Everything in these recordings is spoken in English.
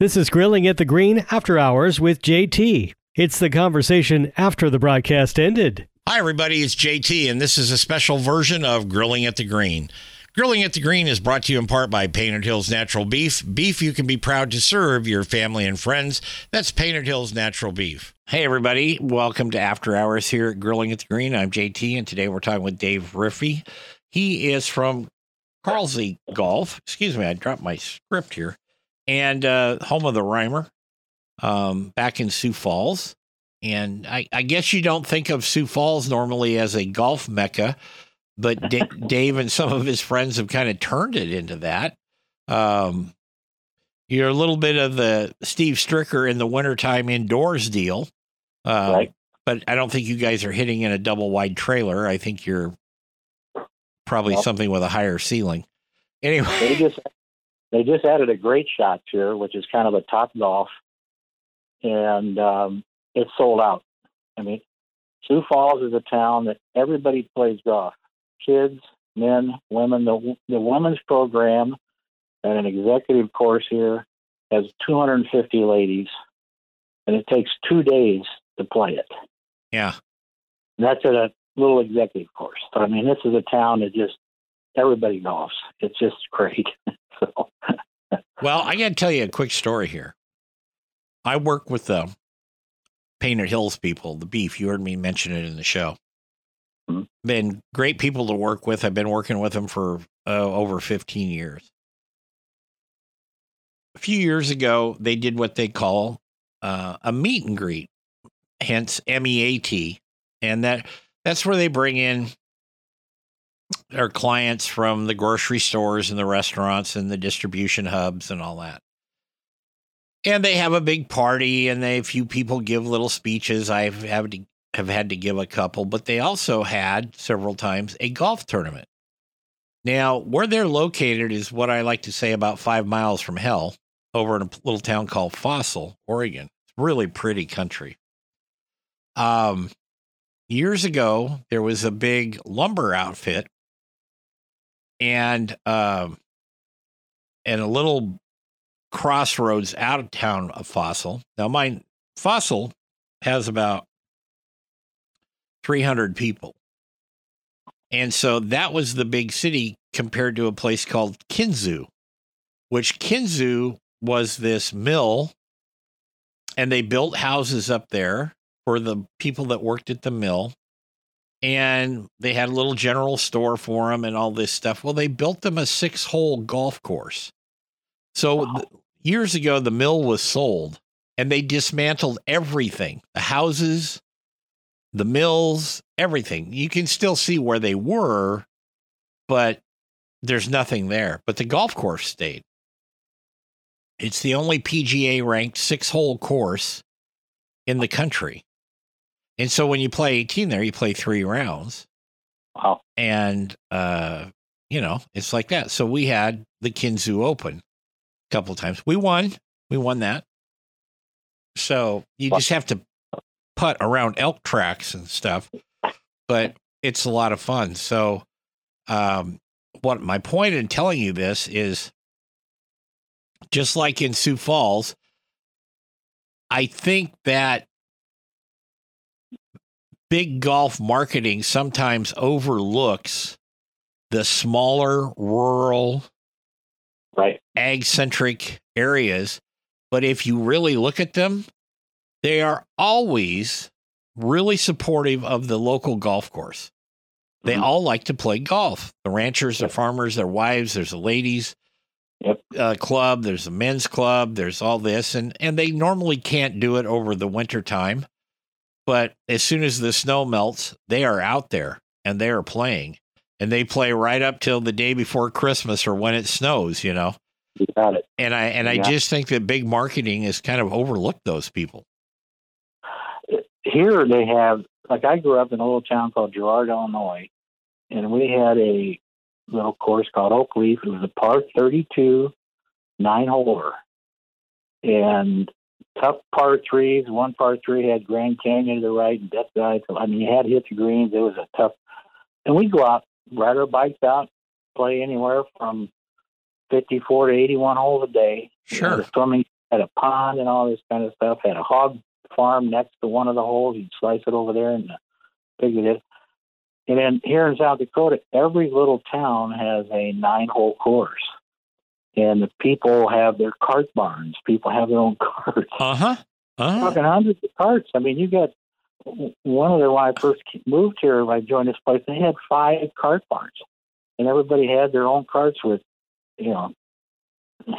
This is Grilling at the Green After Hours with JT. It's the conversation after the broadcast ended. Hi, everybody. It's JT, and this is a special version of Grilling at the Green. Grilling at the Green is brought to you in part by Painted Hills Natural Beef. Beef you can be proud to serve your family and friends. That's Painted Hills Natural Beef. Hey, everybody. Welcome to After Hours here at Grilling at the Green. I'm JT, and today we're talking with Dave Riffey. He is from Carlsy Golf. Excuse me, I dropped my script here and uh, home of the Rymer, um, back in Sioux Falls. And I, I, guess you don't think of Sioux Falls normally as a golf mecca, but D- Dave and some of his friends have kind of turned it into that. Um, you're a little bit of the Steve Stricker in the wintertime indoors deal. Uh, right. But I don't think you guys are hitting in a double wide trailer. I think you're probably well, something with a higher ceiling. Anyway, they just they just added a great shot here, which is kind of a Topgolf, and um, it's sold out. I mean, Sioux Falls is a town that everybody plays golf kids, men, women. The, the women's program and an executive course here has 250 ladies, and it takes two days to play it. Yeah. And that's at a little executive course. So, I mean, this is a town that just everybody golfs. It's just great. so. well, I got to tell you a quick story here. I work with the Painted Hills people, the beef. You heard me mention it in the show. Mm-hmm. Been great people to work with. I've been working with them for uh, over 15 years. A few years ago, they did what they call uh, a meet and greet, hence M E A T, and that that's where they bring in our clients from the grocery stores and the restaurants and the distribution hubs and all that. And they have a big party and they a few people give little speeches. I've have to have had to give a couple, but they also had several times a golf tournament. Now, where they're located is what I like to say about five miles from hell, over in a little town called Fossil, Oregon. It's really pretty country. Um, years ago, there was a big lumber outfit and um, and a little crossroads out of town of Fossil. Now, my Fossil has about 300 people. And so that was the big city compared to a place called Kinzua, which Kinzua was this mill and they built houses up there for the people that worked at the mill and they had a little general store for them and all this stuff. Well, they built them a six hole golf course. So wow. th- years ago, the mill was sold and they dismantled everything the houses, the mills, everything. You can still see where they were, but there's nothing there. But the golf course stayed. It's the only PGA ranked six hole course in the country. And so when you play 18 there, you play three rounds. Wow. And, uh, you know, it's like that. So we had the Kinzua Open a couple times. We won. We won that. So you just have to putt around elk tracks and stuff, but it's a lot of fun. So, um, what my point in telling you this is just like in Sioux Falls, I think that big golf marketing sometimes overlooks the smaller rural right. ag centric areas. But if you really look at them they are always really supportive of the local golf course. They mm-hmm. all like to play golf. The ranchers the farmers their wives there's the ladies yep. uh, club there's a men's club there's all this and and they normally can't do it over the winter time But as soon as the snow melts, they are out there and they are playing. And they play right up till the day before Christmas or when it snows, you know. You got it. And I and I Yeah. just think that big marketing has kind of overlooked those people. Here they have, like I grew up in a little town called Girard, Illinois, and we had a little course called Oak Leaf. It was a par 32 nine holer. And tough par threes. One par three had Grand Canyon to the right and Death Valley. to- I mean, you had to hit the greens. It was a tough. And we go out, ride our bikes out, play anywhere from 54 to 81 holes a day. You Sure. the swimming at a pond and all this kind of stuff. Had a hog farm next to one of the holes. You'd slice it over there and uh, figured it. And then here in South Dakota, every little town has a nine hole course. And the people have their cart barns. People have their own carts. Uh-huh. Uh-huh. Talking hundreds of carts. I mean, you got one of the when I first moved here, I joined this place. They had five cart barns, and everybody had their own carts with, you know,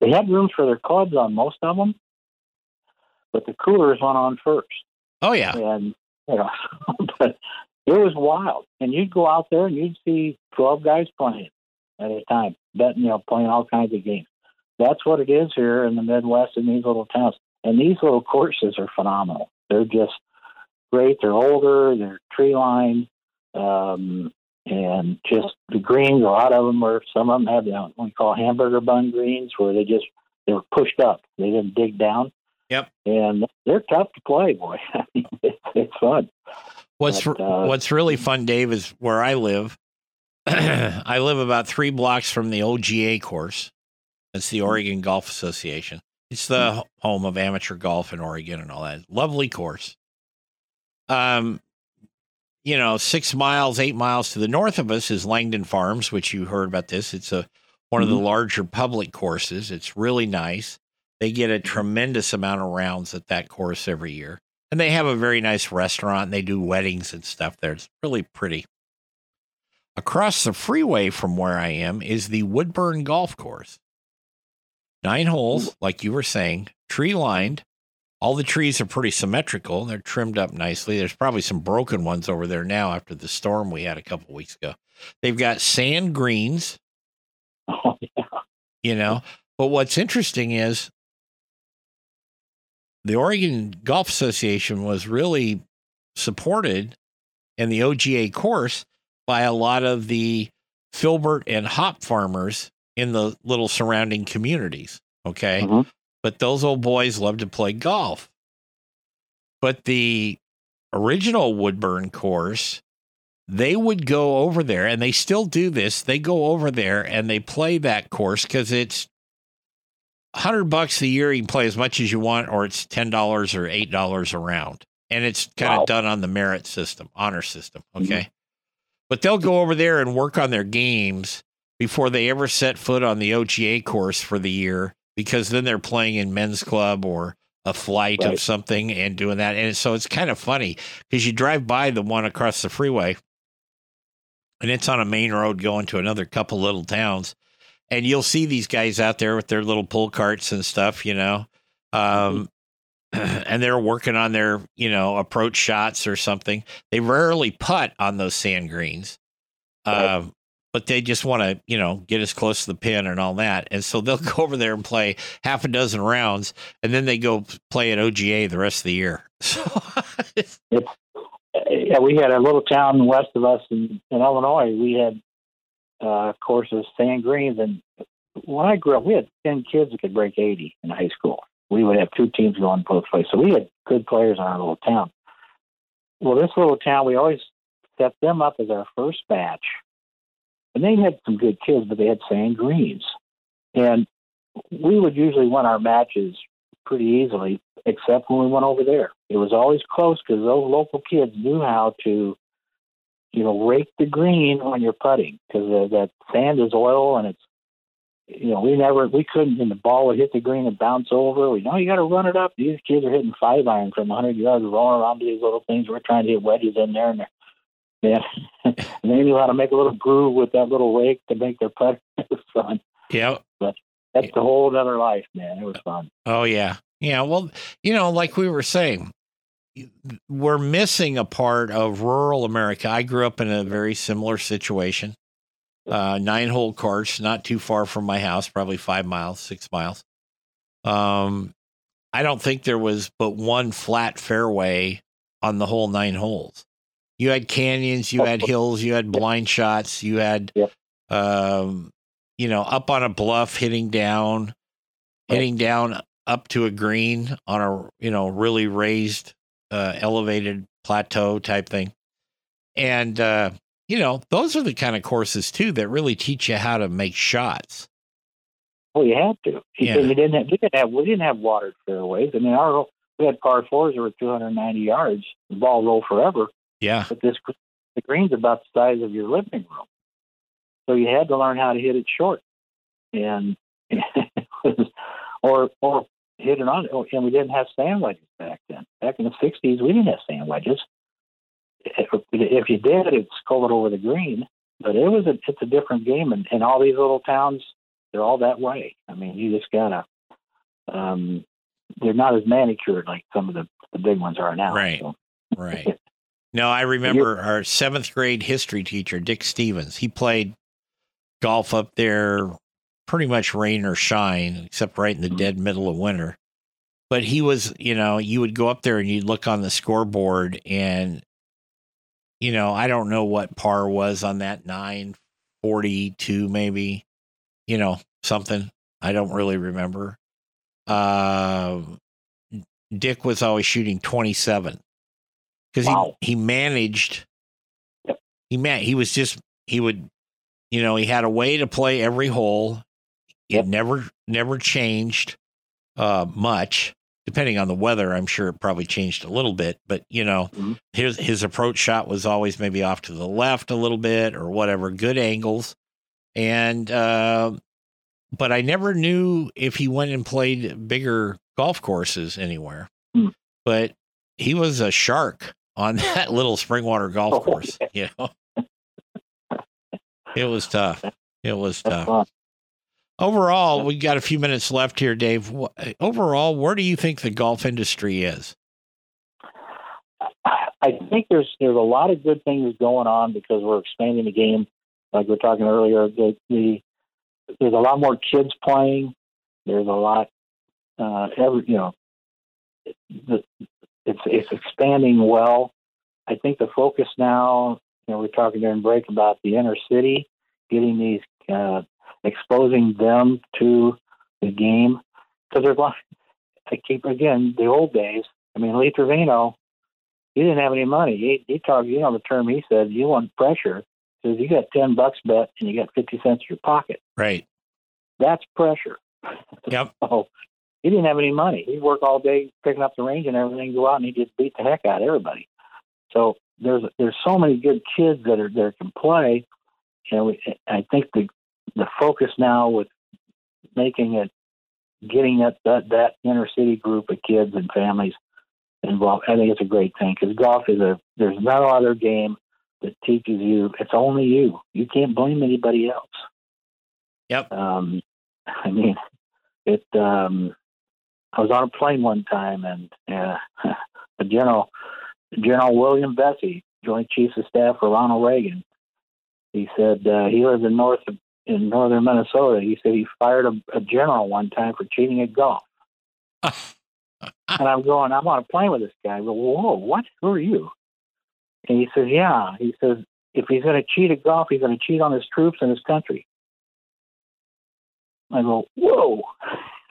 they had rooms for their clubs on most of them, but the coolers went on first, Oh yeah. and you know, but it was wild. And you'd go out there and you'd see twelve guys playing at a time, betting, you know, playing all kinds of games. That's what it is here in the Midwest in these little towns. And these little courses are phenomenal. They're just great. They're older. They're tree lined, um, and just the greens. A lot of them are. Some of them have you know, what we call hamburger bun greens, where they just they're pushed up. They didn't dig down. Yep. And they're tough to play, boy. It's, it's fun. What's But, uh, What's really fun, Dave, is where I live. I live about three blocks from the OGA course. It's the mm-hmm. Oregon Golf Association. It's the mm-hmm. home of amateur golf in Oregon and all that. Lovely course. Um, you know, six miles, eight miles to the north of us is Langdon Farms, which you heard about this. It's a one of the mm-hmm. larger public courses. It's really nice. They get a tremendous amount of rounds at that course every year. And they have a very nice restaurant. And they do weddings and stuff there. It's really pretty. Across the freeway from where I am is the Woodburn Golf Course. Nine holes, like you were saying, tree lined. All the trees are pretty symmetrical. They're trimmed up nicely. There's probably some broken ones over there now after the storm we had a couple weeks ago. They've got sand greens, Oh, yeah. you know. But what's interesting is the Oregon Golf Association was really supported in the OGA course by a lot of the filbert and hop farmers in the little surrounding communities. Okay. Mhm. But those old boys love to play golf. But the original Woodburn course, they would go over there and they still do this. They go over there and they play that course because it's 100 bucks a year. You can play as much as you want, or it's $10 or $8 a round. And it's kind Wow. of done on the merit system, honor system. Okay. But they'll go over there and work on their games before they ever set foot on the OGA course for the year because then they're playing in men's club or a flight Right. of something and doing that. And so it's kind of funny because you drive by the one across the freeway and it's on a main road going to another couple little towns. And you'll see these guys out there with their little pull carts and stuff, you know. Um, and they're working on their, you know, approach shots or something. They rarely putt on those sand greens. Right. Um, but they just want to, you know, get as close to the pin and all that. And so they'll go over there and play half a dozen rounds, and then they go play at OGA the rest of the year. So yeah, we had a little town west of us in, in Illinois. We had uh, courses, sand greens, and when I grew up, we had ten kids that could break eighty in high school. We would have two teams going both ways, so we had good players in our little town. Well, this little town, we always set them up as our first batch, and they had some good kids, but they had sand greens, and we would usually win our matches pretty easily, except when we went over there. It was always close because those local kids knew how to, you know, rake the green when you're putting because that sand is oil and it's, you know, we never, we couldn't, and the ball would hit the green and bounce over. We know you got to run it up. These kids are hitting five iron from 100 yards, rolling around to these little things. We're trying to hit wedges in there, and they're, yeah, and they knew how to make a little groove with that little rake to make their putt. it was fun. yeah, but That's the whole other life, man. It was fun. Oh yeah. Yeah, well, you know, like we were saying, we're missing a part of rural America. I grew up in a very similar situation. Uh, nine hole course, not too far from my house, probably five miles, six miles. Um, I don't think there was but one flat fairway on the whole nine holes. You had canyons, you had hills, you had blind shots, you had, um, you know, up on a bluff, hitting down, hitting down up to a green on a you know really raised, uh, elevated plateau type thing, and uh, you know those are the kind of courses too that really teach you how to make shots. Well, you had to. Yeah. We didn't have, we didn't have we didn't have watered fairways. I mean, our we had par fours that were 290 yards. The ball rolled forever, Yeah, but this the green's about the size of your living room, so you had to learn how to hit it short, and or or hit it on. And we didn't have sand wedges back then. Back in the 60s, we didn't have sand wedges. If, you did, it'd skull it over the green. But it was a it's a different game, and, and all these little towns they're all that way. I mean, you just gotta. Um, they're not as manicured like some of the, the big ones are now. Right. So, right. No, I remember our seventh grade history teacher, Dick Stevens. He played golf up there pretty much rain or shine, except right in the Mhm. dead middle of winter. But he was, you know, you would go up there and you'd look on the scoreboard and, you know, I don't know what par was on that 942, maybe, you know, something. I don't really remember. Uh, Dick was always shooting 27 because Wow. he, he managed he man he was just he would you know he had a way to play every hole it Yep. never never changed uh much depending on the weather i'm sure it probably changed a little bit but you know Mhm. his his approach shot was always maybe off to the left a little bit or whatever good angles and uh but i never knew if he went and played bigger golf courses anywhere Hmm. but he was a shark on that little springwater golf Oh, course you know it was tough it was tough. Overall we got a few minutes left here dave overall where do you think the golf industry is I think there's there's a lot of good things going on because we're expanding the game. Like we are talking earlier, the, the there's a lot more kids playing. There's a lot, uh, every you know, the, it's it's expanding well. I think the focus now, you know, we're talking during break about the inner city, getting these, uh, exposing them to the game because there's a lot. I keep again the old days. I mean, Lee Trevino, he didn't have any money. He, he talked, you know, the term he said, you want pressure. He says, you got 10 bucks bet and you got 50 cents in your pocket. right That's pressure. Yep. So he didn't have any money. He'd work all day picking up the range and everything, go out and he just beat the heck out of everybody. So there's there's so many good kids that are that can play. And we, I think the the focus now with making it, getting that that, that inner city group of kids and families involved, I think it's a great thing because golf is a there's no other game that teaches you it's only you. You can't blame anybody else. Yep. Um, I mean, it. Um, I was on a plane one time, and uh, the general, General William Vessey, Joint Chiefs of Staff for Ronald Reagan, he said uh, he lives in north in northern Minnesota. He said he fired a, a general one time for cheating at golf. And I'm going, I'm on a plane with this guy. I go, whoa, what? Who are you? And he says, yeah. He says, if he's going to cheat at golf, he's going to cheat on his troops and his country. I go, whoa.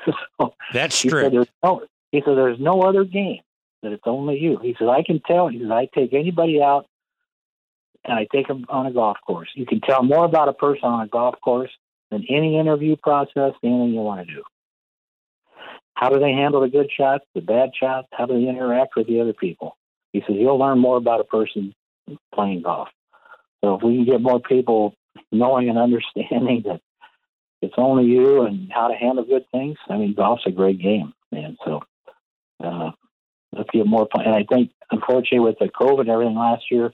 so that's he said, no, he said, there's no other game that it's only you. He says, I can tell. He says, I take anybody out and I take them on a golf course. You can tell more about a person on a golf course than any interview process, anything you want to do. How do they handle the good shots, the bad shots? How do they interact with the other people? He says, you'll learn more about a person playing golf. So if we can get more people knowing and understanding that it's only you and how to handle good things, I mean, golf's a great game, man. So uh, let's get more play. And I think, unfortunately, with the COVID and everything last year,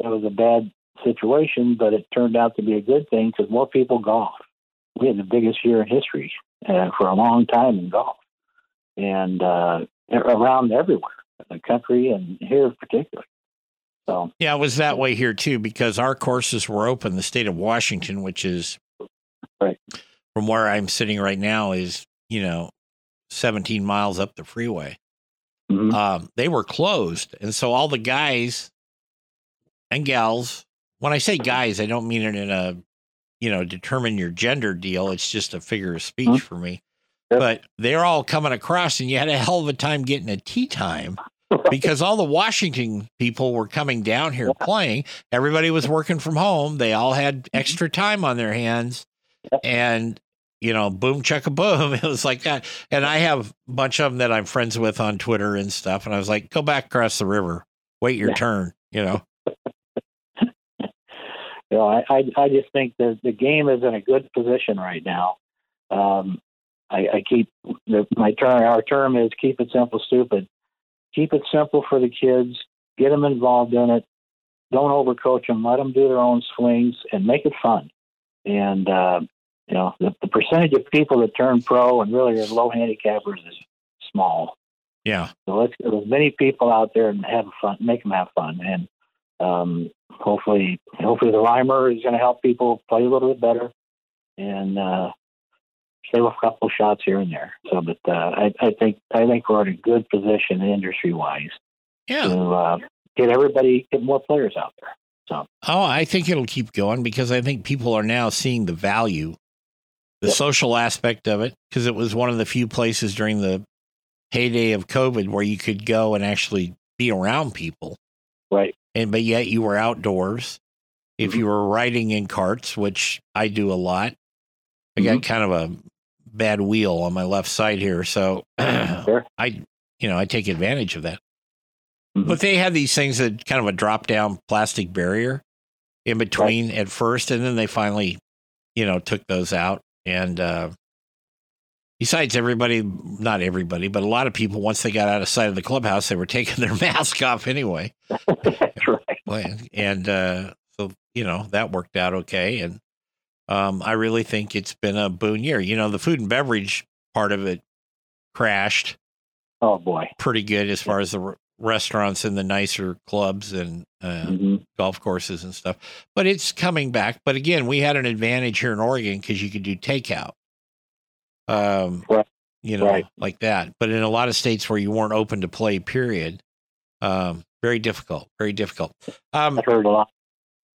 it was a bad situation, but it turned out to be a good thing because more people golf. We had the biggest year in history uh, for a long time in golf, and uh, around everywhere. In the country and here particularly. So yeah, it was that way here too because our courses were open. The state of Washington, which is right from where I'm sitting right now, is you know 17 miles up the freeway. mhm. Um, they were closed, and so all the guys and gals. When I say guys, I don't mean it in a you know determine your gender deal. It's just a figure of speech Mhm. for me. Yep. But they're all coming across, and you had a hell of a time getting a tee time because all the Washington people were coming down here playing. Everybody was working from home. They all had extra time on their hands. And, you know, boom, chugga boom. It was like that. And I have a bunch of them that I'm friends with on Twitter and stuff. And I was like, go back across the river, wait your Yeah. turn, you know? You know, I, I I just think that the game is in a good position right now. Um, I, I keep the, my term. Our term is keep it simple, stupid. Keep it simple for the kids. Get them involved in it. Don't overcoach them. Let them do their own swings and make it fun. And uh, you know, the, the percentage of people that turn pro and really are low handicappers is small. Yeah. So let's get as many people out there and have fun, make them have fun, and um, hopefully, hopefully the Reimer is going to help people play a little bit better and uh, save a couple shots here and there. So, but uh, I, I think I think we're in a good position industry wise Yeah. to uh, get everybody get more players out there. So Oh, I think it'll keep going because I think people are now seeing the value, the Yep. social aspect of it, because it was one of the few places during the heyday of COVID where you could go and actually be around people. right, And but yet you were outdoors. If Mhm. you were riding in carts, which I do a lot, I got kind of a bad wheel on my left side here, so Sure. I, you know, I take advantage of that. Mhm. But they had these things that kind of a drop down plastic barrier in between at first, and then they finally, you know, took those out. And uh, besides, everybody, not everybody, but a lot of people, once they got out of sight of the clubhouse, they were taking their mask off anyway. that's right. And uh, so, you know, that worked out okay. And um, I really think it's been a boon year. You know, the food and beverage part of it crashed Oh boy. pretty good as far as the r- restaurants and the nicer clubs and uh, hmm golf courses and stuff. But it's coming back. But again, we had an advantage here in Oregon because you could do takeout. Um, Right. you know, Right. like that. But in a lot of states where you weren't open to play, period, um, very difficult, very difficult. Um, I've heard a lot.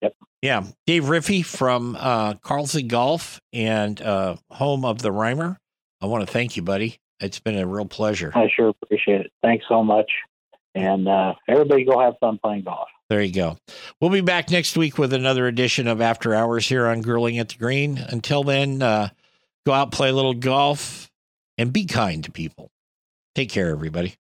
Yep. yeah, Dave Riffey from uh, Carlson Golf and uh, home of the Rhymer. I want to thank you, buddy. It's been a real pleasure. I sure appreciate it. Thanks so much. And uh, everybody go have fun playing golf. There you go. We'll be back next week with another edition of After Hours here on Grilling at the Green. Until then, uh, go out, play a little golf, and be kind to people. Take care, everybody.